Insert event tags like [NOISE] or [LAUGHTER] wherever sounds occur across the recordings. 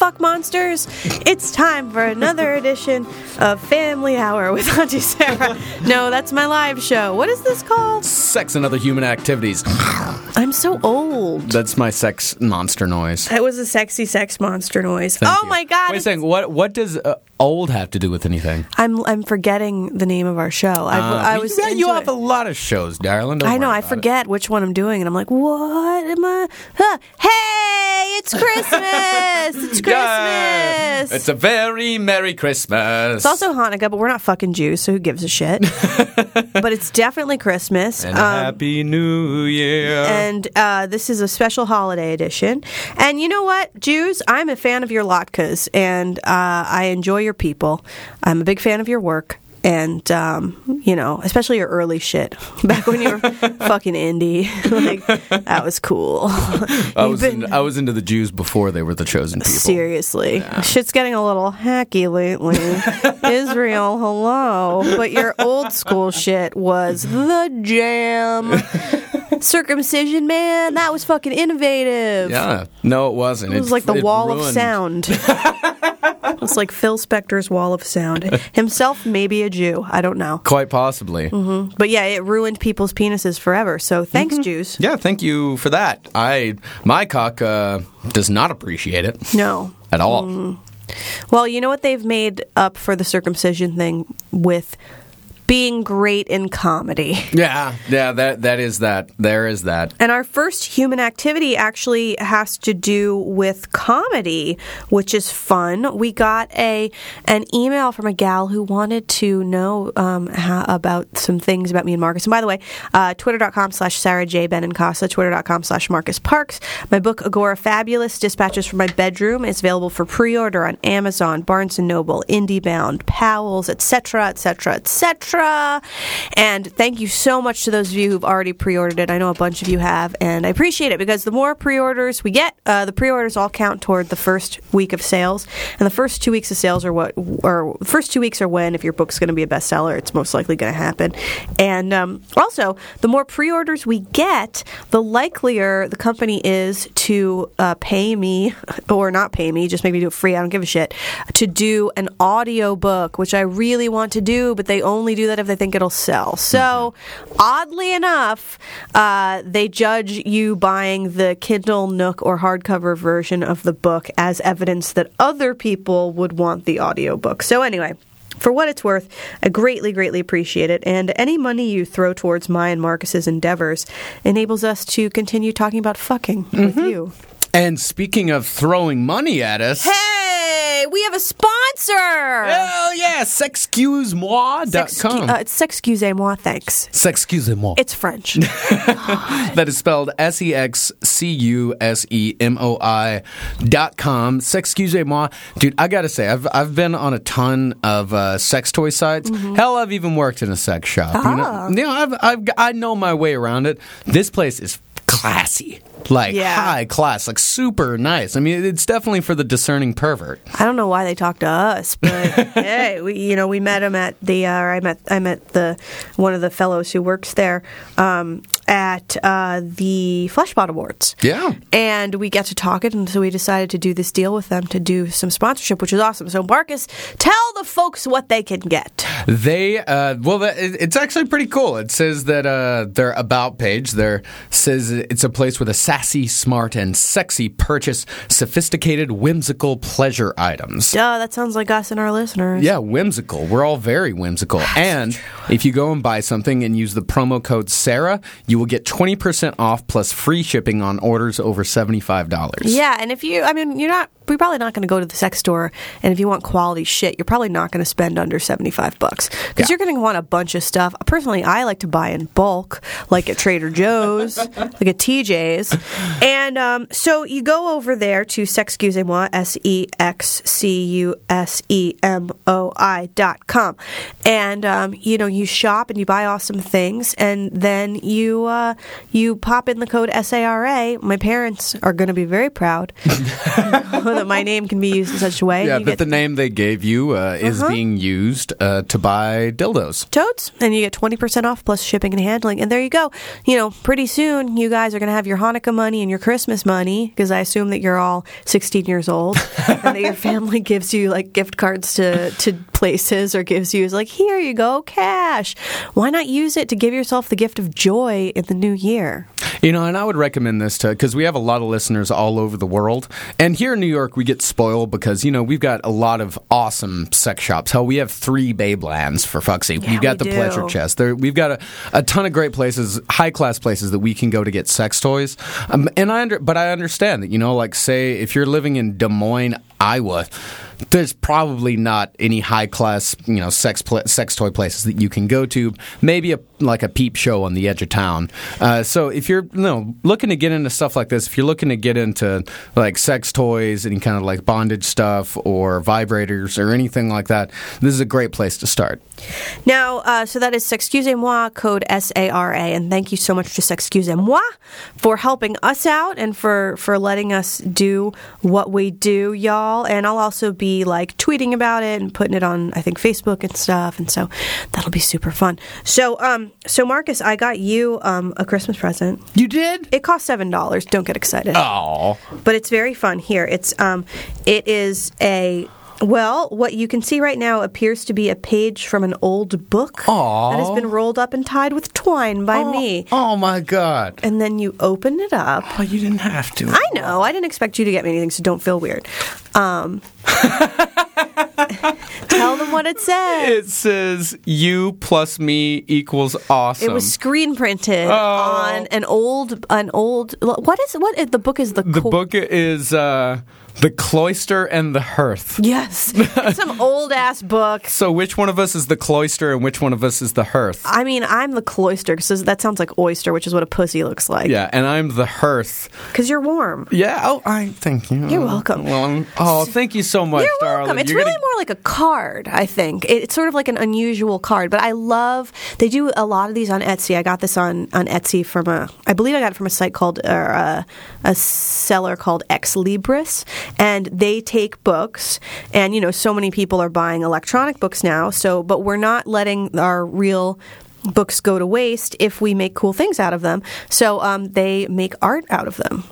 fuck monsters? It's time for another [LAUGHS] edition of Family Hour with Auntie Sarah. No, that's my live show. What is this called? Sex and other human activities. I'm so old. That's my sex monster noise. That was a sexy sex monster noise. Thank oh you. my god! Wait a second. What what does uh, old have to do with anything? I'm I'm forgetting the name of our show. I, Uh, I was you, you have it. a lot of shows, darling. Don't I know. I about it. forget which one I'm doing, and I'm like, "What am I? Huh. Hey, it's Christmas! it's [LAUGHS] Christmas! Yeah. It's a very merry Christmas. It's also Hanukkah, but we're not fucking Jews, so who gives a shit? [LAUGHS] but it's definitely Christmas. and Um, happy New Year. and uh, this is a special holiday edition. And you know what, Jews? I'm a fan of your latkes, and uh, I enjoy your people. I'm a big fan of your work. And um, you know, especially your early shit [LAUGHS] back when you were [LAUGHS] fucking indie, [LAUGHS] like that was cool. I was been- in, I was into the Jews before they were the chosen people. Seriously. Shit's getting a little hacky lately. Israel, hello. But your old school shit was the jam. Circumcision, man, that was fucking innovative. Yeah. No, it wasn't. It was like the wall of sound. It's like Phil Spector's wall of sound. [LAUGHS] Himself, maybe a Jew. I don't know. Quite possibly. But yeah, it ruined people's penises forever. So thanks, Jews. Yeah, thank you for that. I my cock uh, does not appreciate it No. at all. Mm. Well, you know what they've made up for the circumcision thing with being great in comedy. [LAUGHS] Yeah, yeah, that that is that. There is that. And our first human activity actually has to do with comedy, which is fun. We got a an email from a gal who wanted to know um, how, about some things about me and Marcus. And by the way, uh, twitter.com slash Sara J. Benincasa, twitter.com slash Marcus Parks. My book, Agorafabulous, Dispatches from My Bedroom, is available for pre-order on Amazon, Barnes & Noble, IndieBound, Powell's, etc., etc., etc. And thank you so much to those of you who've already pre-ordered it. I know a bunch of you have, and I appreciate it because the more pre-orders we get, uh, the pre-orders all count toward the first week of sales. And the first two weeks of sales are what, or the first two weeks are when, if your book's going to be a bestseller, it's most likely going to happen. And um, also, the more pre-orders we get, the likelier the company is to uh, pay me [LAUGHS] or not pay me, just make me do it free. I don't give a shit. To do an audio book, which I really want to do, but they only do that if they think it'll sell. So, oddly enough, uh, they judge you buying the Kindle, Nook, or hardcover version of the book as evidence that other people would want the audiobook. So, anyway. For what it's worth, I greatly, greatly appreciate it. And any money you throw towards my and Marcus's endeavors enables us to continue talking about fucking with you. And speaking of throwing money at us, Hey, we have a sponsor! hell yeah, sexcusemoi.com. Sexcu- uh, it's Sexcusez-moi, thanks. Sexcusez-moi. It's French. [LAUGHS] That is spelled S E X C U S E M O I dot com. Sexcusez-moi. Dude, I gotta say, I've, I've been on a ton of uh, sex toy sites. Mm-hmm. Hell, I've even worked in a sex shop. You Ah. know, you know I've, I've, I know my way around it. This place is classy. Like Yeah. high class, like super nice. I mean, it's definitely for the discerning pervert. I don't know why they talk to us, but [LAUGHS] hey, we you know we met him at the uh, or I met I met the one of the fellows who works there um, at uh, the Fleshbot Awards. Yeah. and we got to talk it, and so we decided to do this deal with them to do some sponsorship, which is awesome. So Marcus, tell the folks what they can get. They uh, well, it's actually pretty cool. It says that uh, their about page there says it's a place with a sassy, smart, and sexy purchase sophisticated, whimsical pleasure items. Duh, that sounds like us and our listeners. Yeah, whimsical. We're all very whimsical. and if you go and buy something and use the promo code Sarah, you will get 20% off plus free shipping on orders over $75. Yeah, and if you, I mean, you're not, we're probably not going to go to the sex store, and if you want quality shit, you're probably not going to spend under 75 bucks because Yeah. you're going to want a bunch of stuff. Personally, I like to buy in bulk, like at Trader Joe's, [LAUGHS] like at TJ's. And um, so you go over there to Sexcusez-moi, S E X C U S E M O I dot com. And, um, you know, you shop and you buy awesome things, and then you, uh, you pop in the code SARA. My parents are going to be very proud. [LAUGHS] [LAUGHS] that my name can be used in such a way. Yeah, that get the name they gave you uh, is being used uh, to buy dildos. totes, and you get 20% off plus shipping and handling. And there you go. You know, pretty soon you guys are going to have your Hanukkah money and your Christmas money because I assume that you're all 16 years old [LAUGHS] and that your family gives you like gift cards to, to places or gives you, like, here you go, cash. Why not use it to give yourself the gift of joy in the new year? You know, and I would recommend this to because we have a lot of listeners all over the world, and here in New York we get spoiled because you know we've got a lot of awesome sex shops. Hell, we have three Babelands for fuck's sake. Yeah, we've got we the do. Pleasure Chest. There, we've got a, a ton of great places, high class places that we can go to get sex toys. Um, and I under, but I understand that you know, like say if you're living in Des Moines, Iowa. There's probably not any high class, you know, sex pla- sex toy places that you can go to. Maybe a like a peep show on the edge of town. Uh, so if you're you know looking to get into stuff like this, if you're looking to get into like sex toys, any kind of like bondage stuff or vibrators or anything like that, this is a great place to start. Now, uh, so that is Sexcusez-moi, code S-A-R-A, and thank you so much to Sexcusez-moi for helping us out and for, for letting us do what we do, y'all. And I'll also be like tweeting about it and putting it on, I think, Facebook and stuff. And so that'll be super fun. So, um, so Marcus, I got you um, a Christmas present. You did? It cost seven dollars. Don't get excited Oh, but it's very fun here. It's um, it is a well, what you can see right now appears to be a page from an old book Aw. that has been rolled up and tied with twine by me. Oh my god! And then you open it up. Oh, you didn't have to. I know. I didn't expect you to get me anything, so don't feel weird. Um, [LAUGHS] tell them what it says. It says you plus me equals awesome. It was screen printed Oh. on an old, an old. What is what? The book is the the co- book is uh, the cloister and the hearth. Yes, it's some [LAUGHS] old ass book. So which one of us is the cloister and which one of us is the hearth? I mean, I'm the cloister because that sounds like oyster, which is what a pussy looks like. Yeah, and I'm the hearth. Because you're warm. Yeah. Oh, I thank you. You're welcome. Well, I'm- oh, thank you so much, You're welcome. It's You're really gonna- more like a card, I think. It- It's sort of like an unusual card, but I love. They do a lot of these on Etsy. I got this on on Etsy from a. I believe I got it from a site called or a, a seller called Ex Libris, and they take books, and you know, so many people are buying electronic books now. So, but we're not letting our real books go to waste if we make cool things out of them. So um, they make art out of them.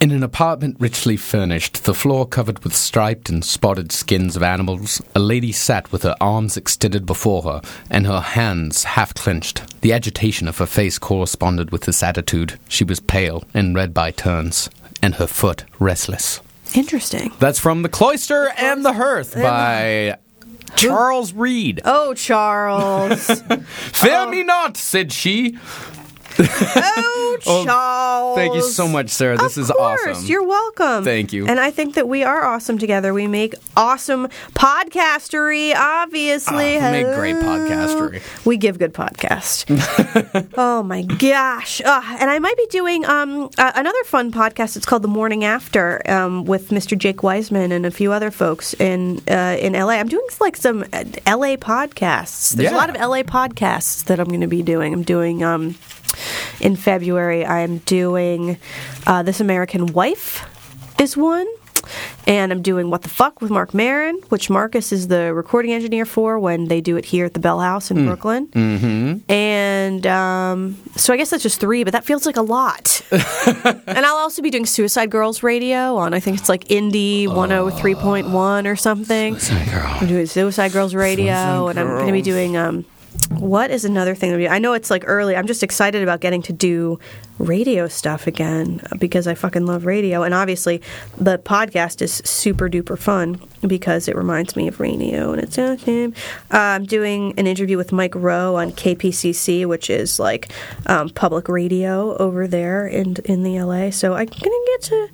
In an apartment richly furnished, the floor covered with striped and spotted skins of animals, a lady sat with her arms extended before her and her hands half clenched. The agitation of her face corresponded with this attitude. She was pale and red by turns, and her foot restless. Interesting. That's from The Cloister and the Hearth by Charles Reade. Oh, Charles. [LAUGHS] Fear me not, said she. Oh, [LAUGHS] Charles. Thank you so much, Sarah. This of is course. awesome. You're welcome. Thank you. And I think that we are awesome together. We make awesome podcastery, obviously. Ah, we make great podcastery. We give good podcast. [LAUGHS] oh my gosh. Uh, and I might be doing um, uh, another fun podcast. It's called The Morning After um, with Mr. Jake Wiseman and a few other folks in uh, in LA. I'm doing like some uh, LA podcasts. There's Yeah. a lot of LA podcasts that I'm going to be doing. I'm doing. Um, in February, I'm doing uh, This American Wife is one. And I'm doing What the Fuck with Marc Maron, which Marcus is the recording engineer for when they do it here at the Bell House in Brooklyn. Mm-hmm. And um, so I guess that's just three, but that feels like a lot. [LAUGHS] and I'll also be doing Suicide Girls Radio on, I think it's like Indie 103.1 or something. I'm doing Suicide Girls Radio, and I'm going to be doing. Um, what is another thing? that we- I know it's like early. I'm just excited about getting to do radio stuff again because I fucking love radio. And obviously, the podcast is super duper fun because it reminds me of radio and it's awesome. Uh, I'm doing an interview with Mike Rowe on KPCC, which is like um, public radio over there in in the LA. So I'm gonna get to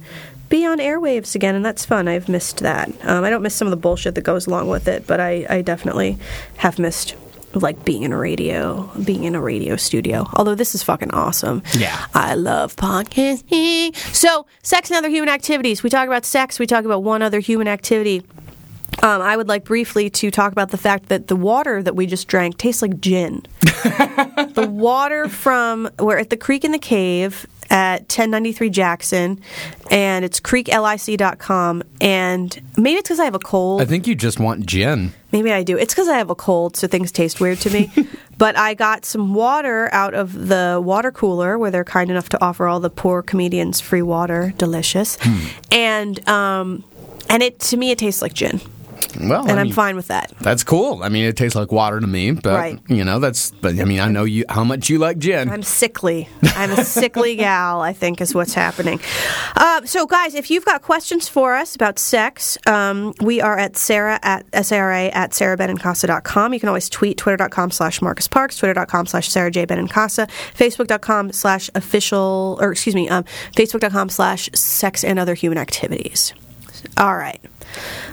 be on airwaves again, and that's fun. I've missed that. Um, I don't miss some of the bullshit that goes along with it, but I, I definitely have missed like being in a radio, being in a radio studio. Although this is fucking awesome. Yeah. I love podcasting. So, sex and other human activities. We talk about sex. We talk about one other human activity. Um, I would like briefly to talk about the fact that the water that we just drank tastes like gin. [LAUGHS] the water from we're at the creek in the cave at 1093 Jackson, and it's creeklic.com. And maybe it's because I have a cold. I think you just want gin. Maybe I do. It's because I have a cold, so things taste weird to me. [LAUGHS] but I got some water out of the water cooler where they're kind enough to offer all the poor comedians free water. Delicious. Hmm. And um, and it to me it tastes like gin, Well, and I I'm mean, fine with that. That's cool. I mean, it tastes like water to me, but Right. you know, that's. But I mean, I know you how much you like gin. I'm sickly. I'm a sickly [LAUGHS] gal, I think, is what's happening. Uh, so, guys, if you've got questions for us about sex, um, we are at Sarah at S-A-R-A at sarabenincasa.com. You can always tweet twitter.com slash Marcus Parks, twitter.com slash Sara J. Benincasa, facebook.com slash official, or excuse me, um, facebook.com slash sex and other human activities. All right.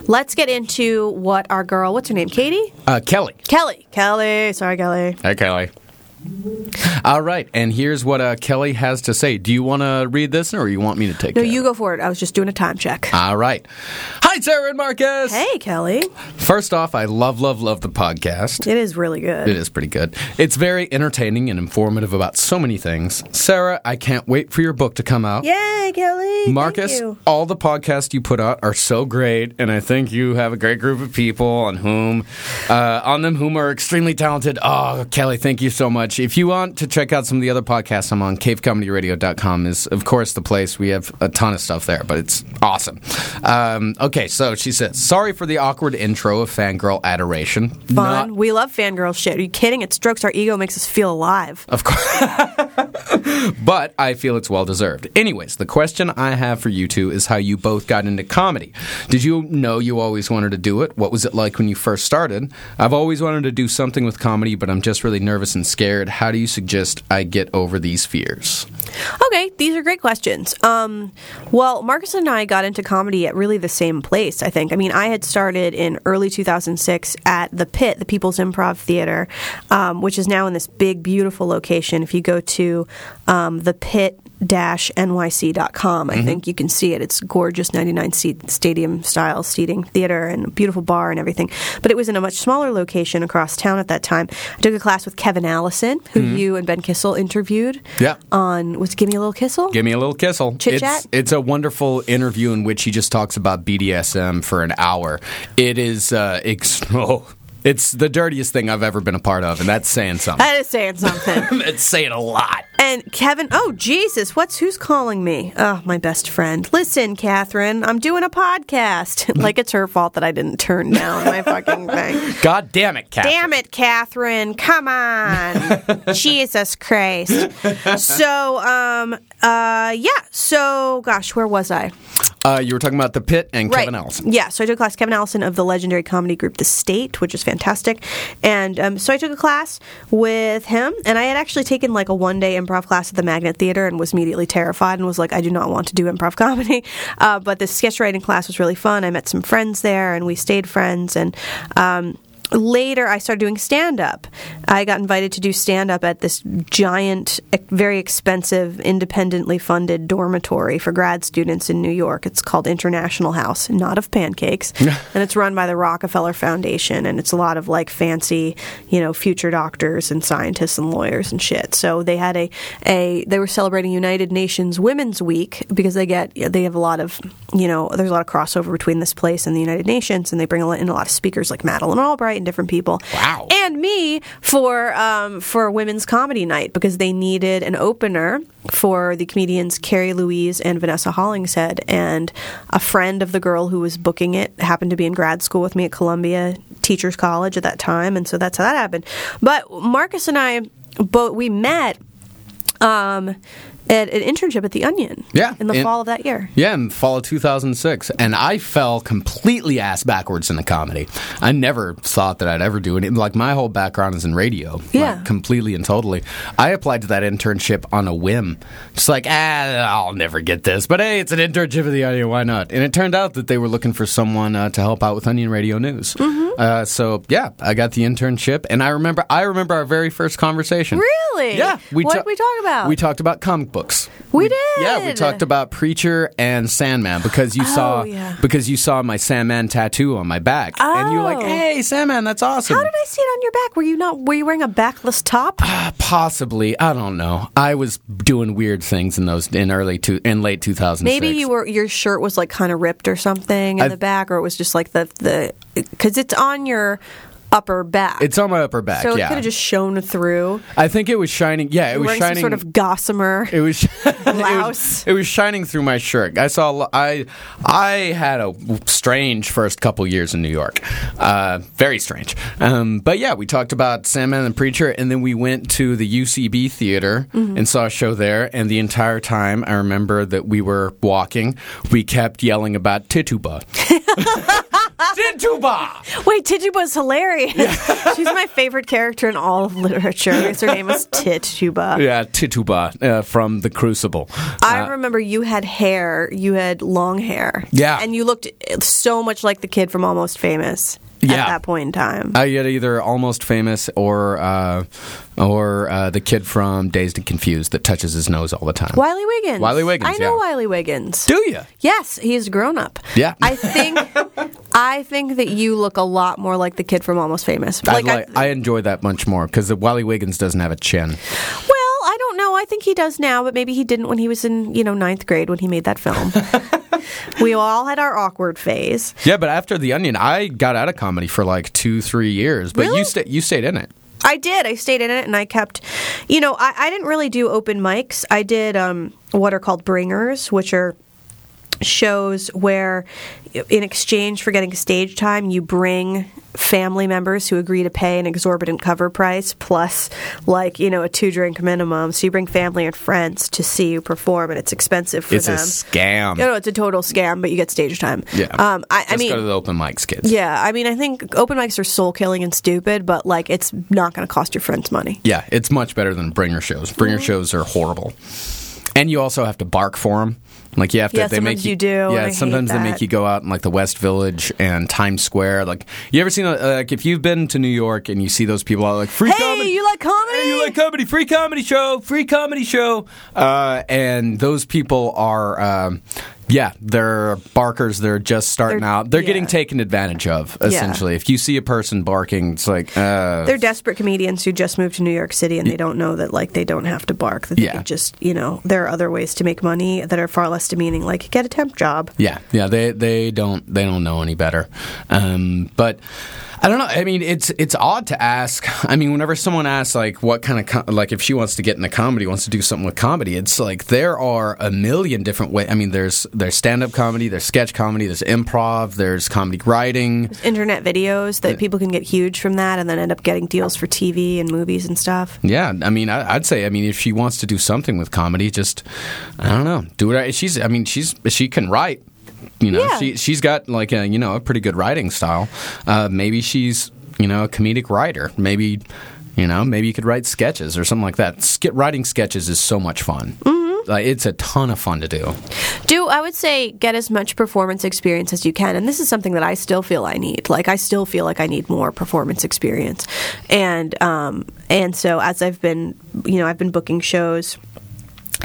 Let's get into what our girl, what's her name, Katie? Uh, Kelly. Kelly. Kelly. Sorry, Kelly. Hi, Kelly. All right, and here's what uh, Kelly has to say. Do you want to read this, or you want me to take? It? No, you go for it. I was just doing a time check. All right. Hi, Sarah and Marcus. Hey, Kelly. First off, I love, love, love the podcast. It is really good. It is pretty good. It's very entertaining and informative about so many things. Sarah, I can't wait for your book to come out. Yay, Kelly. Marcus, all the podcasts you put out are so great, and I think you have a great group of people on whom, uh, on them whom are extremely talented. Oh, Kelly, thank you so much. If you want to check out some of the other podcasts I'm on, cavecomedyradio.com is, of course, the place. We have a ton of stuff there, but it's awesome. Um, okay, so she says, sorry for the awkward intro of fangirl adoration. Fun. Not- we love fangirl shit. Are you kidding? It strokes our ego, makes us feel alive. Of course. [LAUGHS] but I feel it's well deserved. Anyways, the question I have for you two is how you both got into comedy. Did you know you always wanted to do it? What was it like when you first started? I've always wanted to do something with comedy, but I'm just really nervous and scared. How do you suggest I get over these fears? Okay, these are great questions. Um, well, Marcus and I got into comedy at really the same place, I think. I mean, I had started in early 2006 at the Pit, the People's Improv Theater, um, which is now in this big, beautiful location. If you go to um, the Pit nyc.com i think you can see it it's gorgeous 99 seat stadium style seating theater and a beautiful bar and everything but it was in a much smaller location across town at that time i took a class with kevin allison who you and ben kissel interviewed Yeah. on was Give Me a Little Kissel? Give me a little kissel. Chit it's, chat? It's a wonderful interview in which he just talks about BDSM for an hour. It is, uh, ex- [LAUGHS] oh, it's the dirtiest thing I've ever been a part of, and that's saying something. That is saying something. [LAUGHS] that's saying a lot. And Kevin, oh Jesus, what's who's calling me? Oh, my best friend. Listen, Catherine, I'm doing a podcast. [LAUGHS] like it's her fault that I didn't turn down my fucking [LAUGHS] thing. God damn it, Catherine. Damn it, Catherine! Come on, [LAUGHS] Jesus Christ. So, um, uh, yeah. So, gosh, where was I? Uh, you were talking about the pit and Kevin right. Allison. Yeah, so I took a class Kevin Allison of the legendary comedy group The State, which is fantastic. And um, so I took a class with him, and I had actually taken like a one day improv class at the Magnet Theater and was immediately terrified and was like, I do not want to do improv [LAUGHS] comedy. Uh, but the sketch writing class was really fun. I met some friends there, and we stayed friends. And um, later I started doing stand up. I got invited to do stand up at this giant, very expensive, independently funded dormitory for grad students in New York. It's called International House, not of pancakes. [LAUGHS] and it's run by the Rockefeller Foundation. And it's a lot of like fancy, you know, future doctors and scientists and lawyers and shit. So they had a, a they were celebrating United Nations Women's Week because they get, they have a lot of, you know, there's a lot of crossover between this place and the United Nations. And they bring in a lot of speakers like Madeleine Albright and different people. Wow. And me for um, for women's comedy night because they needed an opener for the comedians Kerri Louise and Vanessa Hollingshead. And a friend of the girl who was booking it happened to be in grad school with me at Columbia Teachers College at that time, and so that's how that happened. But Marcus and I both we met um, at an internship at the Onion. Yeah, in the in- fall of that year. Yeah, in the fall of 2006. And I fell completely ass backwards into comedy. I never thought that I'd ever do it. Like, my whole background is in radio. like, Yeah. completely and totally. I applied to that internship on a whim. Just like, ah, I'll never get this. But hey, it's an internship at the Onion. Why not? And it turned out that they were looking for someone uh, to help out with Onion Radio News. Mm-hmm. Uh, so, yeah, I got the internship. And I remember I remember our very first conversation. Really? Yeah. What ta- did we talk about? We talked about comic books. We did. Yeah, we talked about Preacher and Sandman because you Oh, saw yeah. because you saw my Sandman tattoo on my back, and you were like, Oh. "Hey, Sandman, that's awesome." How did I see it on your back? Were you not? Were you wearing a backless top? Uh, Possibly, I don't know. I was doing weird things in those in early two in late 2006. Maybe you were. Your shirt was like kind of ripped or something in I- the back, or it was just like the the because it's on your upper back. It's on my upper back. so it yeah, could have just shown through. I think it was shining. Yeah, it was shining. sort of gossamer. [LAUGHS] It was, [LAUGHS] it was it was shining through my shirt. I saw I I had a strange first couple years in New York, uh, very strange. Um, but yeah, we talked about Sandman and the Preacher, and then we went to the UCB theater Mm-hmm. and saw a show there. And the entire time, I remember that we were walking, we kept yelling about Tituba. [LAUGHS] Tituba. Wait, Tituba's hilarious. [LAUGHS] She's my favorite character in all of literature. Her name was Tituba. Yeah, Tituba uh, from The Crucible. I remember you had hair. You had long hair. Yeah. and you looked so much like the kid from Almost Famous. Yeah. at that point in time. I get either almost famous or uh, or uh, the kid from Dazed and Confused that touches his nose all the time. Wiley Wiggins. Wiley Wiggins, I know yeah. Wiley Wiggins. Do you? Yes, he's grown up. Yeah. I think [LAUGHS] I think that you look a lot more like the kid from Almost Famous. I, Like, I, I enjoy that much more because Wiley Wiggins doesn't have a chin. well, I don't know. I think he does now, but maybe he didn't when he was in you know ninth grade when he made that film. [LAUGHS] we all had our awkward phase. Yeah, but after The Onion, I got out of comedy for like two, three years. But Really? you stayed. You stayed in it. I did. I stayed in it and I kept, you know, I, I didn't really do open mics. I did um, what are called bringers, which are shows where in exchange for getting stage time you bring family members who agree to pay an exorbitant cover price plus like you know a two drink minimum so you bring family and friends to see you perform and it's expensive for them. It's a scam. you know it's a total scam but you get stage time Yeah. um, I, I mean go to the open mics, kids. yeah i mean i think open mics are soul killing and stupid but like it's not going to cost your friends money Yeah, it's much better than bringer shows. Bringer Mm-hmm. shows are horrible, and you also have to bark for them. Like you have to. Yeah, they make sometimes you do, Yeah, sometimes they make you go out in like the West Village and Times Square. Like you ever seen uh, like if you've been to New York and you see those people out like free hey comedy. you like comedy Hey, you like comedy? Free comedy show, free comedy show, uh, and those people are, um, yeah, they're barkers. They're just starting They're- out. They're getting taken advantage of. Essentially, if you see a person barking, it's like, uh, They're desperate comedians who just moved to New York City and they don't know that like they don't have to bark. That they Yeah. just you know there are other ways to make money that are far less demeaning, like get a temp job. Yeah, yeah, they they don't they don't know any better. Um, but I don't know. I mean, it's it's odd to ask. I mean, whenever someone asks like what kind of com- like if she wants to get into comedy, wants to do something with comedy, it's like there are a million different ways. I mean, there's there's stand up comedy, there's sketch comedy, there's improv, there's comedy writing. Internet videos that people can get huge from that and then end up getting deals for TV and movies and stuff. Yeah, I mean, I, I'd say, I mean, if she wants to do something with comedy, just I don't know, do it. She's, I mean, she's she can write. You know, Yeah. she she's got like a you know a pretty good writing style. Uh, maybe she's you know a comedic writer. Maybe you know maybe you could write sketches or something like that. Ske- writing sketches is so much fun. Mm-hmm. Like, it's a ton of fun to do. Do I would say get as much performance experience as you can, and this is something that I still feel I need. Like I still feel like I need more performance experience, and um, and so as I've been, you know, I've been booking shows.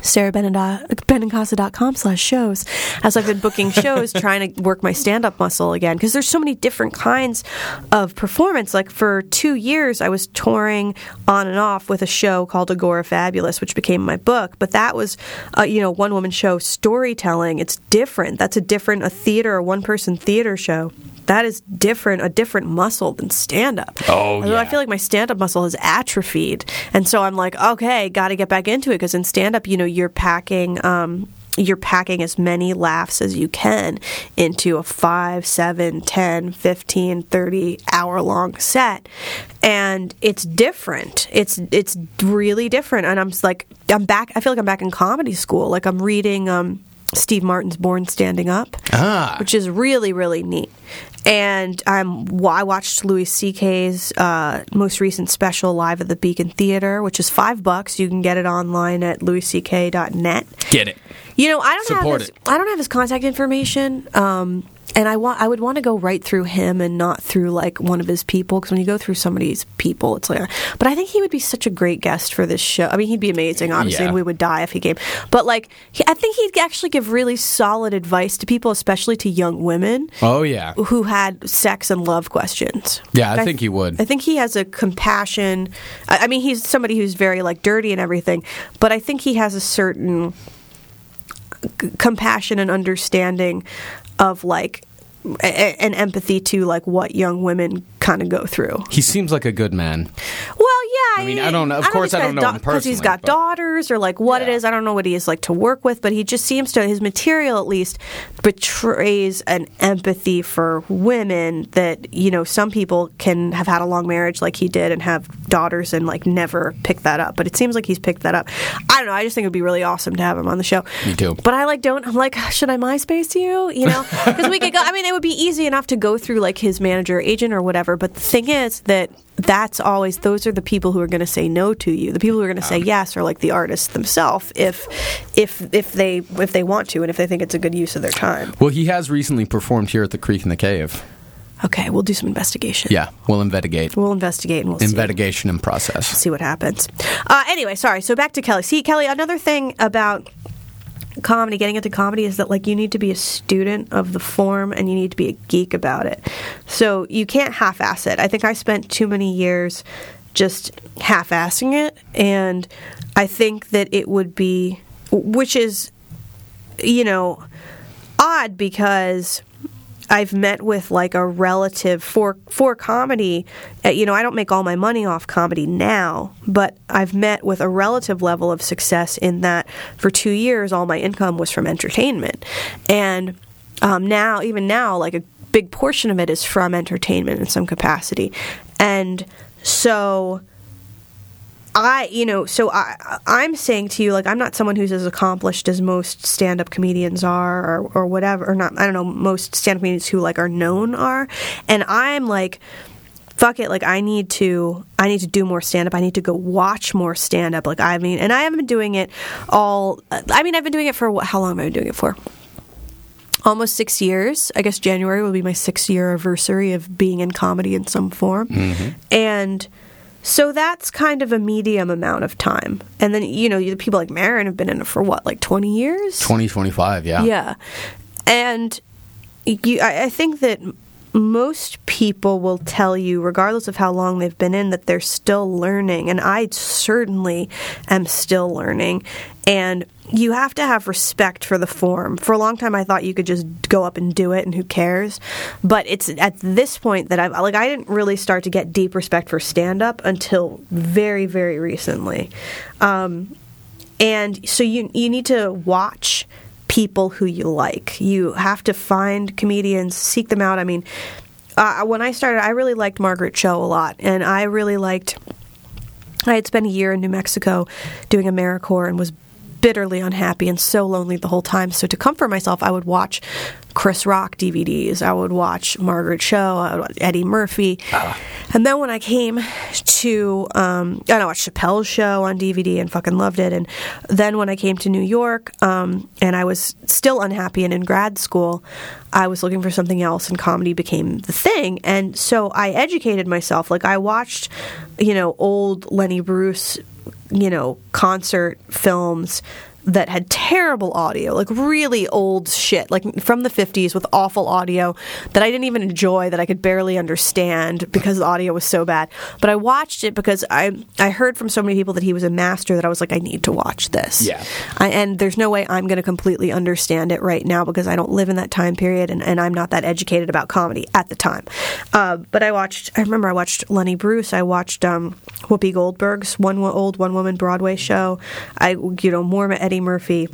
SaraBenincasa.com slash shows. As I've been booking [LAUGHS] shows trying to work my stand-up muscle again because there's so many different kinds of performance. Like for two years I was touring on and off with a show called Agorafabulous which became my book. But that was uh, you know one woman show storytelling. It's different. That's a different a theater a one person theater show that is different a different muscle than stand up Oh, Although I feel like my stand up muscle has atrophied. And so I'm like, okay, got to get back into it because in stand up, you know, you're packing. Um, you're packing as many laughs as you can into a 5, 7, 10, 15, 30 hour long set. And it's different. It's it's really different. And I'm like I'm back I feel like I'm back in comedy school. Like I'm reading um Steve Martin's Born Standing Up Ah. which is really really neat. And um, I watched Louis C.K.'s uh, most recent special live at the Beacon Theater, which is five bucks. You can get it online at louisck.net. Get it. You know, I don't Support have his, it. I don't have his contact information. Um, and I want I would want to go right through him and not through like one of his people because when you go through somebody's people, it's like. But I think he would be such a great guest for this show. I mean, he'd be amazing, obviously, Yeah. and we would die if he came. But like, he, I think he'd actually give really solid advice to people, especially to young women Oh yeah, who had sex and love questions. yeah. I I think he would. I think he has a compassion. I I mean, he's somebody who's very like dirty and everything, but I think he has a certain c- compassion and understanding of like and empathy to like what young women kind of go through. He seems like a good man. Well, yeah. I mean, I don't know- of course I don't know him because he's got but- daughters or like what it Yeah. is. I don't know what he is like to work with, but he just seems to his material at least betrays an empathy for women that you know some people can have had a long marriage like he did and have daughters and like never pick that up. But it seems like he's picked that up. I don't know. I just think it would be really awesome to have him on the show. Me too. But I like don't. I'm like, should I MySpace you? You know, [LAUGHS] because we could go. I mean, it would be easy enough to go through like his manager, agent, or whatever. But the thing is that that's always those are the people who are going to say no to you. The people who are going to say yes are like the artists themselves, if if if they if they want to and if they think it's a good use of their time. Well, he has recently performed here at the Creek in the Cave. Okay, we'll do some investigation. Yeah, we'll investigate. We'll investigate and we'll see. Investigation and process. see what happens. Uh, anyway, sorry. So back to Kelly. See, Kelly, another thing about comedy, getting into comedy, is that like you need to be a student of the form and you need to be a geek about it. So you can't half-ass it. I think I spent too many years just half-assing it, and I think that it would be, which is, you know, odd because. I've met with like a relative for for comedy. Uh, you know, I don't make all my money off comedy now, but I've met with a relative level of success in that for two years, all my income was from entertainment, and um, now, even now, like a big portion of it is from entertainment in some capacity, and so. I, you know, so I, I'm saying to you, like, I'm not someone who's as accomplished as most stand-up comedians are, or, or whatever, or not. I don't know, most stand-up comedians who like are known are, and I'm like, fuck it, like, I need to, I need to do more stand-up. I need to go watch more stand-up. Like, I mean, and I haven't been doing it all. I mean, I've been doing it for how long have I been doing it for? almost six years. I guess January will be my six year anniversary of being in comedy in some form. Mm-hmm. And so that's kind of a medium amount of time. And then, you know, the people like Maron have been in it for what, like 20 years? 2025, yeah. Yeah. And you, I, I think that most people will tell you, regardless of how long they've been in, that they're still learning. And I certainly am still learning. And you have to have respect for the form. For a long time, I thought you could just go up and do it, and who cares? But it's at this point that I've like I didn't really start to get deep respect for stand up until very, very recently. Um, and so you you need to watch people who you like. You have to find comedians, seek them out. I mean, uh, when I started, I really liked Margaret Cho a lot, and I really liked. I had spent a year in New Mexico doing AmeriCorps and was bitterly unhappy and so lonely the whole time. So to comfort myself, I would watch Chris Rock DVDs. I would watch Margaret Cho, I would watch Eddie Murphy. And then when I came to, um, and I watched Chappelle's show on DVD and fucking loved it. And then when I came to New York, um, and I was still unhappy and in grad school, I was looking for something else, and comedy became the thing. And so I educated myself. Like I watched, you know, old Lenny Bruce, you know, concert films that had terrible audio, like really old shit, like from the 50s with awful audio that I didn't even enjoy, that I could barely understand because the audio was so bad. But I watched it because I I heard from so many people that he was a master that I was like, I need to watch this. Yeah. I, and there's no way I'm going to completely understand it right now because I don't live in that time period and, and I'm not that educated about comedy at the time. Uh, but I watched, I remember I watched Lenny Bruce. I watched um, Whoopi Goldberg's one old one woman Broadway show. I, you know, more Eddie Murphy.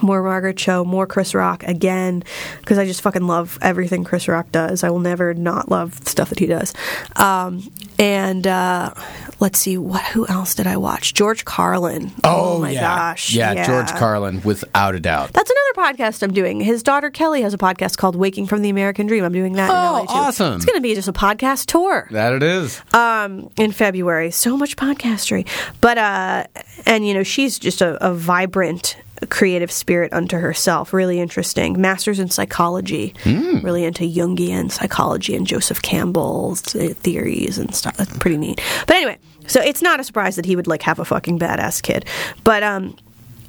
More Margaret Cho, more Chris Rock again, because I just fucking love everything Chris Rock does. I will never not love the stuff that he does. Um, and uh, let's see, what? Who else did I watch? George Carlin. Oh, my yeah. gosh, Yeah, George Carlin, without a doubt. That's another podcast I'm doing. His daughter Kelly has a podcast called Waking from the American Dream. I'm doing that. in Oh, awesome. It's going to be just a podcast tour That it is. um, in February. So much podcastery, but uh, and you know she's just a, a vibrant creative spirit unto herself. Really interesting. Masters in psychology. Really into Jungian psychology and Joseph Campbell's uh, theories and stuff. That's pretty neat. But anyway, so it's not a surprise that he would like have a fucking badass kid. But um,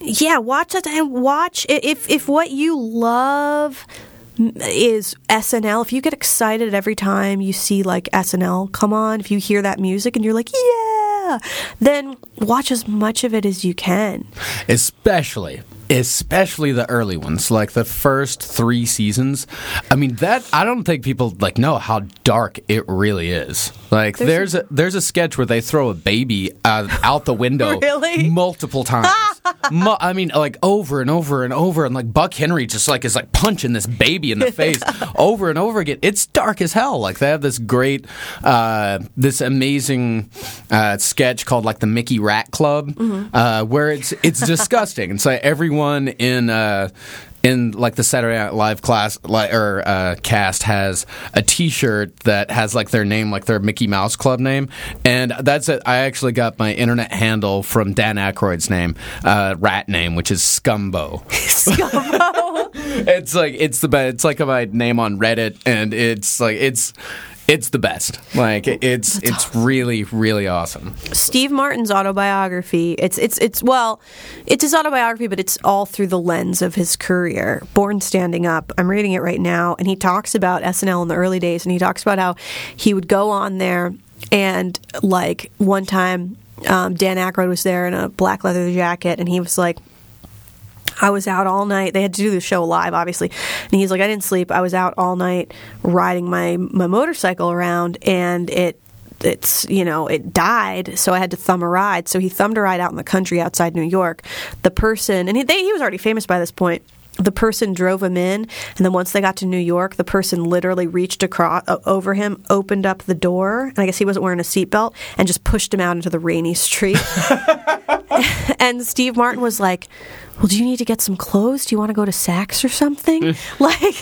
yeah, watch that and watch if if what you love is SNL. If you get excited every time you see like SNL come on, if you hear that music and you're like, yeah, then watch as much of it as you can. especially especially the early ones like the first three seasons. I mean that i don't think people like know how dark it really is like there's, a there's a sketch where they throw a baby out, out the window [LAUGHS] Really? multiple times. Mu- i mean like over and over and over and like buck henry just like is like punching this baby in the [LAUGHS] face over and over again. It's dark as hell. Like they have this great uh, this amazing uh, sketch called like the mickey rat club uh, where it's it's disgusting. And so everyone in uh, in like the Saturday Night Live class like, or uh, cast has a T-shirt that has like their name, like their Mickey Mouse Club name, and that's it. I actually got my internet handle from Dan Aykroyd's name, uh, rat name, which is Scumbo. [LAUGHS] Scumbo. [LAUGHS] it's like it's the best. It's like my name on Reddit, and it's like it's. It's the best. Like it's it's really really awesome. Steve Martin's autobiography. It's it's it's well, it's his autobiography, but it's all through the lens of his career. Born Standing Up. I'm reading it right now, and he talks about SNL in the early days, and he talks about how he would go on there and like one time. Um, Dan Aykroyd was there in a black leather jacket, and he was like, I was out all night. They had to do the show live, obviously. And he's like, I didn't sleep. I was out all night riding my, my motorcycle around, and it it's you know it died so i had to thumb a ride so he thumbed a ride out in the country outside new york the person and he, they, he was already famous by this point the person drove him in and then once they got to new york the person literally reached across uh, over him opened up the door and i guess he wasn't wearing a seatbelt and just pushed him out into the rainy street [LAUGHS] [LAUGHS] and Steve Martin was like, "Well, do you need to get some clothes? Do you want to go to Saks or something?" [LAUGHS] [LAUGHS] like,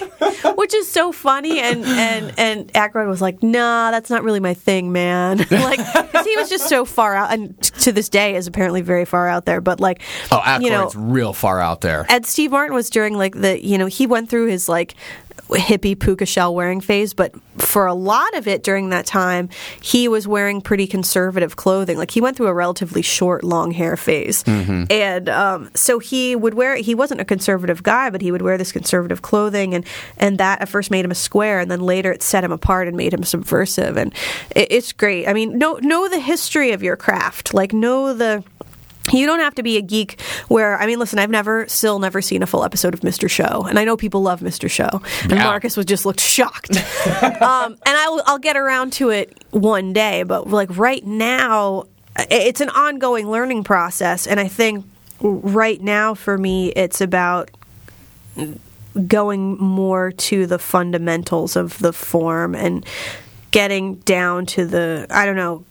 which is so funny. And and and Aykroyd was like, "Nah, that's not really my thing, man." [LAUGHS] like, 'cause he was just so far out, and t- to this day is apparently very far out there. But like, Oh, Aykroyd's you know, real far out there. and Steve Martin was during like the you know he went through his like hippie puka shell wearing phase, but for a lot of it during that time, he was wearing pretty conservative clothing. Like he went through a relatively short long hair phase, and um, so he would wear. He wasn't a conservative guy, but he would wear this conservative clothing, and and that at first made him a square, and then later it set him apart and made him subversive, and it, it's great. I mean, know know the history of your craft, like know the you don't have to be a geek where I mean listen I've never still never seen a full episode of Mr. Show and I know people love Mr. Show and Yeah. Marcus was just looked shocked [LAUGHS] um, and I'll, I'll get around to it one day but like right now it's an ongoing learning process and I think right now for me it's about going more to the fundamentals of the form and getting down to the I don't know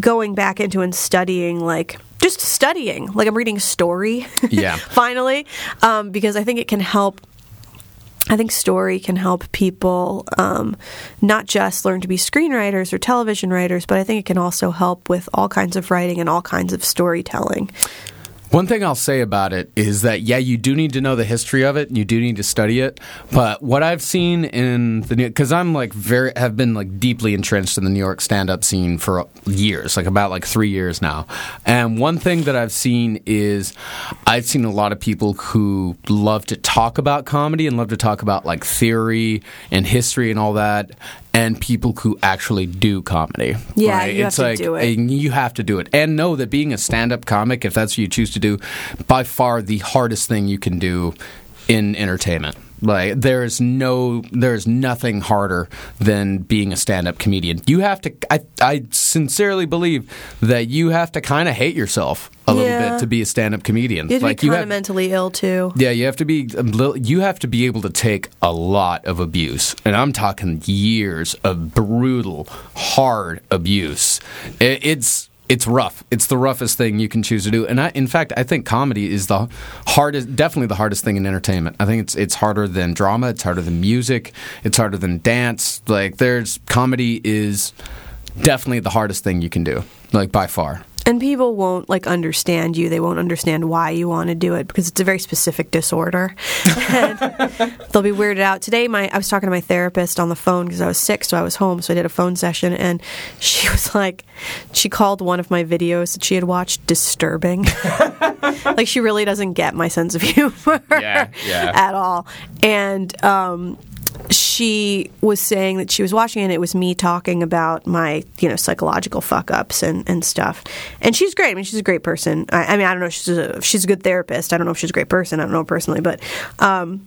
going back into and studying like just studying like I'm reading story Yeah. [LAUGHS] finally um, because I think it can help I think story can help people um, not just learn to be screenwriters or television writers, but I think it can also help with all kinds of writing and all kinds of storytelling. One thing I'll say about it is that yeah, you do need to know the history of it. And you do need to study it. But what I've seen in the new, because I'm like very have been like deeply entrenched in the New York stand up scene for years, like about like three years now. And one thing that I've seen is I've seen a lot of people who love to talk about comedy and love to talk about like theory and history and all that. And people who actually do comedy. Yeah, right? you have it's to do it. and you have to do it and know that being a stand-up comic if that's what you choose to do by far the hardest thing you can do in entertainment like there's no there's nothing harder than being a stand-up comedian you have to i, I sincerely believe that you have to kind of hate yourself a little Yeah. bit to be a stand-up comedian You have to like be you have mentally ill too. yeah, you have to be you have to be able to take a lot of abuse, and I'm talking years of brutal, hard abuse. It, it's it's rough. It's the roughest thing you can choose to do, and I, in fact, I think comedy is the hardest, definitely the hardest thing in entertainment. I think it's it's harder than drama. It's harder than music. It's harder than dance. Like there's comedy is definitely the hardest thing you can do, like by far. And people won't like understand you. They won't understand why you want to do it because it's a very specific disorder. [LAUGHS] and they'll be weirded out. Today, my I was talking to my therapist on the phone because I was sick, so I was home. So I did a phone session, and she [LAUGHS] was like, she called one of my videos that she had watched disturbing. [LAUGHS] like she really doesn't get my sense of humor Yeah, yeah. at all. And um, she was saying that she was watching and it was me talking about my you know psychological fuck ups and, and stuff. And she's great. I mean she's a great person. I, I mean i don't know if she's a, if she's a good therapist. I don't know if she's a great person. I don't know personally but um,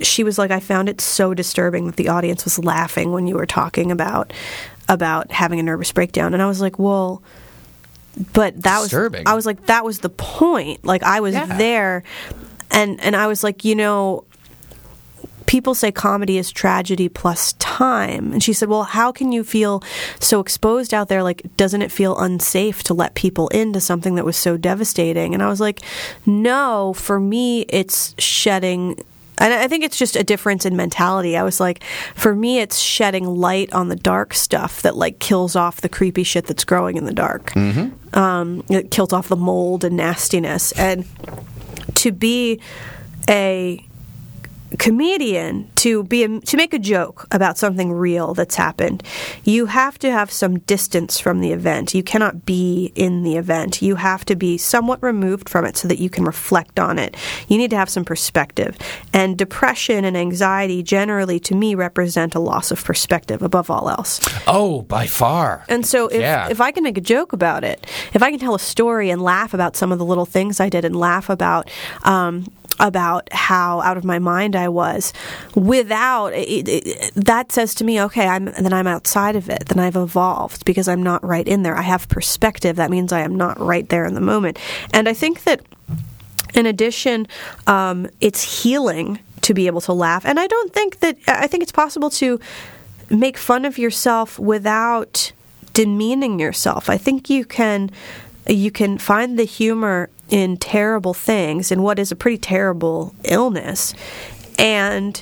she was like i found it so disturbing that the audience was laughing when you were talking about about having a nervous breakdown. And i was like well but that Disturbing. was i was like that was the point. Like i was Yeah. there. And and i was like you know people say comedy is tragedy plus time. And she said, Well, how can you feel so exposed out there? Like, doesn't it feel unsafe to let people into something that was so devastating? And I was like, No, for me, it's shedding. And I think it's just a difference in mentality. I was like, for me, it's shedding light on the dark stuff that like kills off the creepy shit that's growing in the dark. Um, it kills off the mold and nastiness. And to be a comedian to be a, to make a joke about something real that's happened. You have to have some distance from the event. You cannot be in the event. You have to be somewhat removed from it so that you can reflect on it. You need to have some perspective. And depression and anxiety generally to me represent a loss of perspective above all else. Oh, by far. and so if, Yeah. if I can make a joke about it, if I can tell a story and laugh about some of the little things I did and laugh about um, about how out of my mind I was, without it, it, that says to me, okay, I'm then I'm outside of it. Then I've evolved because I'm not right in there. I have perspective. That means I am not right there in the moment. And I think that in addition, um, it's healing to be able to laugh. And I don't think that, I think it's possible to make fun of yourself without demeaning yourself. I think you can. You can find the humor in terrible things, in what is a pretty terrible illness, and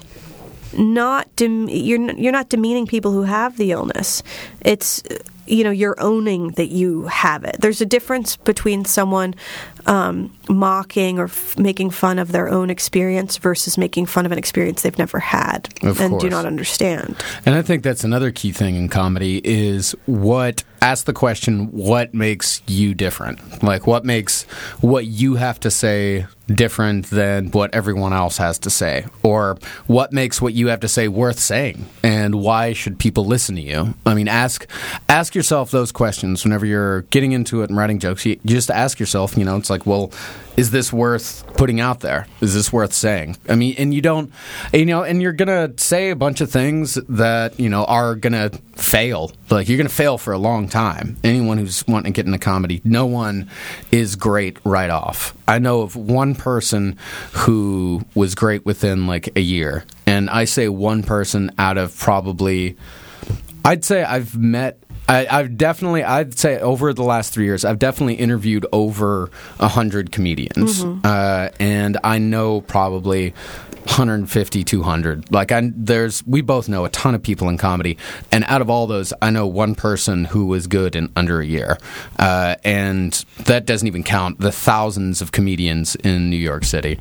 not dem- you're you're not demeaning people who have the illness. It's you know you're owning that you have it. There's a difference between someone um, mocking or f- making fun of their own experience versus making fun of an experience they've never had Of and do not understand. And I think that's another key thing in comedy is what ask the question what makes you different? Like what makes what you have to say different than what everyone else has to say or what makes what you have to say worth saying and why should people listen to you? I mean ask ask yourself those questions whenever you're getting into it and writing jokes. You, just ask yourself, you know, it's like, well, is this worth putting out there? Is this worth saying? I mean, and you don't, you know, and you're gonna say a bunch of things that you know are gonna fail. Like you're gonna fail for a long time. Anyone who's wanting to get into comedy, no one is great right off. I know of one person who was great within like a year, and I say one person out of probably. I'd say I've met. I, I've definitely. I'd say over the last three years, I've definitely interviewed over a hundred comedians, uh, and I know probably 150, 200. Like I, there's, we both know a ton of people in comedy, and out of all those, I know one person who was good in under a year, uh, and that doesn't even count the thousands of comedians in New York City.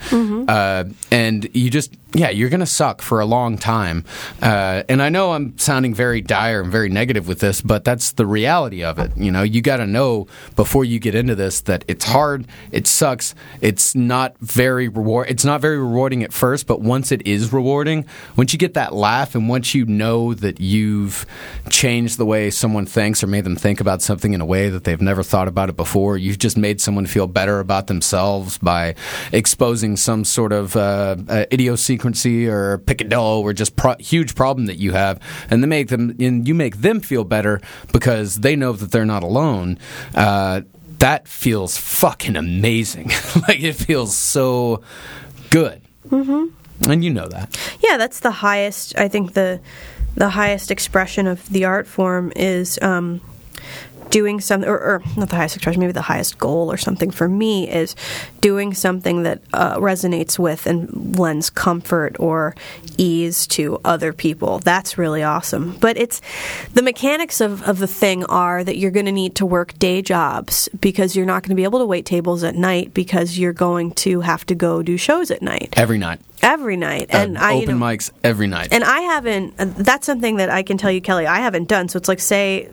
Uh, and you just, yeah, you're gonna suck for a long time. Uh, and I know I'm sounding very dire and very negative with this, but that's the reality of it. You know, you got to know before you get into this that it's hard, it sucks, it's not very reward, it's not very rewarding at first, but once it is rewarding, once you get that laugh and once you know that you've changed the way someone thinks or made them think about something in a way that they've never thought about it before, you've just made someone feel better about themselves by exposing some sort of uh, uh, idiosyncrasy or picadillo or just pro- huge problem that you have, and they make them and you make them feel better because they know that they're not alone. Uh, that feels fucking amazing. [LAUGHS] like it feels so good. Mm-hmm. And you know that. Yeah, that's the highest. I think the the highest expression of the art form is um, doing something, or, or not the highest expression, maybe the highest goal or something for me is doing something that uh, resonates with and lends comfort or ease to other people. That's really awesome. But it's the mechanics of, of the thing are that you're going to need to work day jobs because you're not going to be able to wait tables at night because you're going to have to go do shows at night Every night. Every night. And Uh, I open know, mics every night. and I haven't. uh, That's something that I can tell you, Kelly. I haven't done. So it's like say,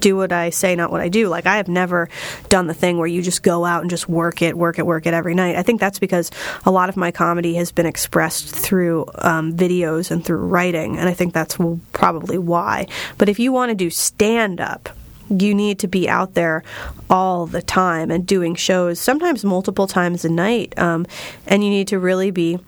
do what I say, not what I do. Like I have never done the thing where you just go out and just work it, work it, work it every night. I think that's because a lot of my comedy has been expressed through um, videos and through writing, and I think that's probably why. But if you want to do stand up. You need to be out there all the time and doing shows, sometimes multiple times a night. Um, and you need to really be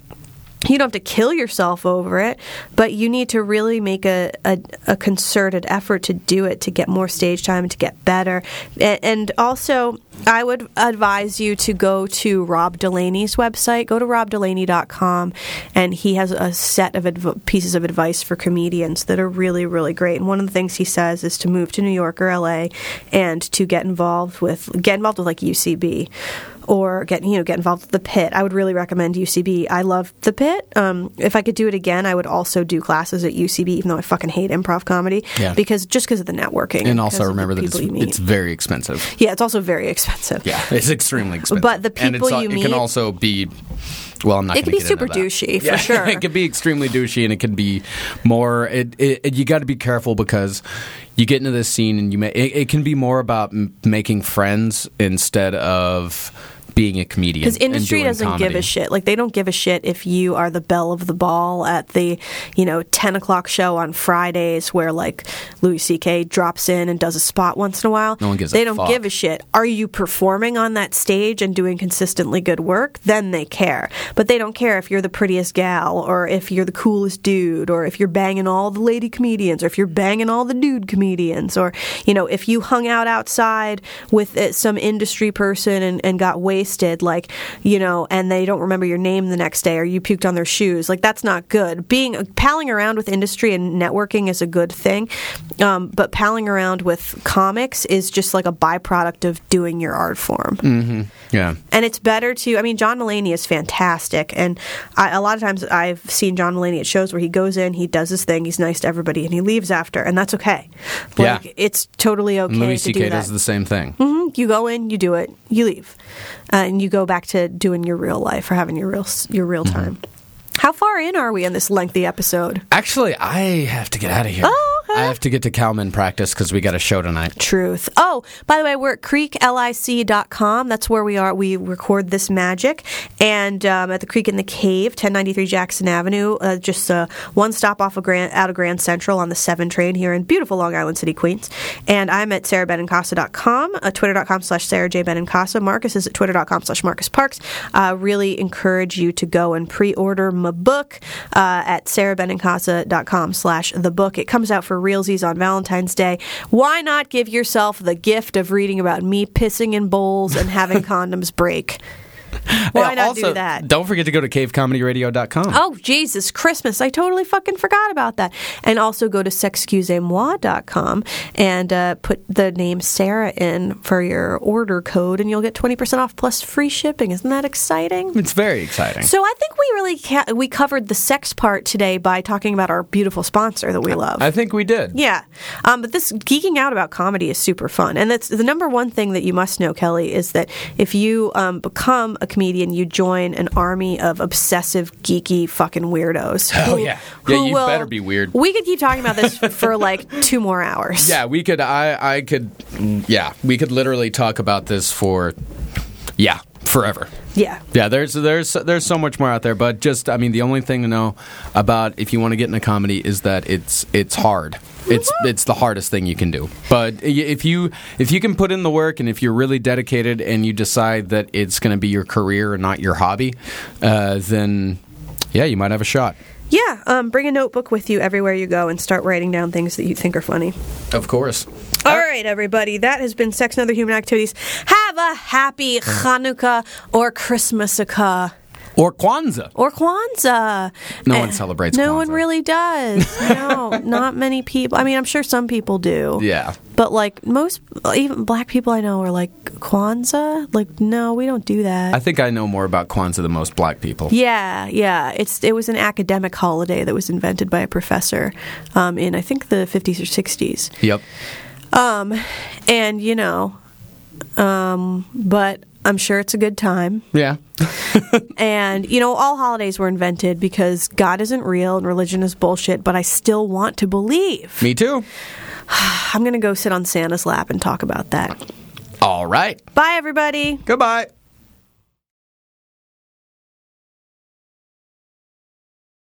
you don't have to kill yourself over it, but you need to really make a, a, a concerted effort to do it to get more stage time to get better. And also, I would advise you to go to Rob Delaney's website. Go to robdelaney.com, and he has a set of adv- pieces of advice for comedians that are really, really great. And one of the things he says is to move to New York or LA and to get involved with get involved with like UCB or get you know get involved with the pit i would really recommend ucb i love the pit um, if i could do it again i would also do classes at ucb even though i fucking hate improv comedy Yeah. because just because of the networking and also remember that it's, people you meet. it's very expensive. yeah it's also very expensive Yeah, it's extremely expensive. But the and people al- you it meet- can also be. Well, I'm not. It could be super douchey, for [LAUGHS] sure. it can be extremely douchey, and it can be more. It, it, it- you got to be careful because you get into this scene, and you may. It, it can be more about m- making friends instead of being a comedian. because industry doesn't give a shit. Like they don't give a shit if you are the belle of the ball at the you know 10 o'clock show on fridays where like louis ck drops in and does a spot once in a while. No one gives a they don't fuck. give a shit. Are you performing on that stage and doing consistently good work? Then they care. But they don't care if you're the prettiest gal or if you're the coolest dude or if you're banging all the lady comedians or if you're banging all the dude comedians or you know if you hung out outside with uh, some industry person and, and got wasted like you know and they don't remember your name the next day or you puked on their shoes like that's not good being palling around with industry and networking is a good thing um, but palling around with comics is just like a byproduct of doing your art form Yeah. and it's better to i mean john mulaney is fantastic and I, a lot of times i've seen john mulaney at shows where he goes in he does his thing he's nice to everybody and he leaves after and that's okay Yeah. it's totally okay Louis to C.K. do that does the same thing. Mhm. you go in you do it you leave uh, and you go back to doing your real life or having your real your real Mm-hmm. time how far in are we in this lengthy episode Actually, I have to get out of here. Oh. I have to get to Calman practice because we got a show tonight. Truth. Oh, by the way, we're at creeklic.com. That's where we are. We record this magic. And um, at the Creek in the Cave, 1093 Jackson Avenue, uh, just uh, one stop off of Grand, out of Grand Central on the 7 train here in beautiful Long Island City, Queens. And I'm at sarabenincasa.com, uh, twitter.com slash Sara J. Benincasa. Marcus is at twitter.com slash Marcus Parks. Uh, really encourage you to go and pre-order my book uh, at sarabenincasa.com slash the book. It comes out for realsies on Valentine's Day. Why not give yourself the gift of reading about me pissing in bowls and having [LAUGHS] condoms break? [LAUGHS] Why not also, do that? Don't forget to go to cavecomedyradio.com. Oh, Jesus, Christmas. I totally fucking forgot about that. And also go to sexcusemoi.com and uh, put the name Sarah in for your order code, and you'll get 20% off plus free shipping. Isn't that exciting? It's very exciting. So I think we really ca- we covered the sex part today by talking about our beautiful sponsor that we love. I think we did. Yeah, um, but this geeking out about comedy is super fun, and that's the number one thing that you must know, Kelly, is that if you um, become a comedian, you join an army of obsessive, geeky, fucking weirdos. [LAUGHS] Oh, who- yeah. who Yeah, you will- better be weird. We could keep talking about this [LAUGHS] for like two more hours. Yeah, we could. I. I could. Mm, yeah, we could literally talk about this for. Yeah, forever. yeah. Yeah, there's there's there's so much more out there, but just I mean, the only thing to know about if you want to get into comedy is that it's it's hard. It's it's the hardest thing you can do. But if you if you can put in the work and if you're really dedicated and you decide that it's going to be your career and not your hobby, uh, then yeah, you might have a shot. Yeah, um, bring a notebook with you everywhere you go and start writing down things that you think are funny. Of course. All right, everybody. That has been Sex and Other Human Activities. Have a happy Hanukkah or Christmas Or Kwanzaa. or Kwanzaa. No one celebrates No one really does. No, [LAUGHS] not many people. I mean, I'm sure some people do. Yeah. But like most, even black people I know are like Kwanzaa. Like, no, we don't do that. I think I know more about Kwanzaa than most black people. yeah, yeah. It's it was an academic holiday that was invented by a professor um, in I think the 50s or 60s. Yep. Um, And you know, um, but I'm sure it's a good time. Yeah. [LAUGHS] And, you know, all holidays were invented because God isn't real and religion is bullshit, but I still want to believe. Me too. [SIGHS] I'm going to go sit on Santa's lap and talk about that. All right. Bye, everybody. Goodbye.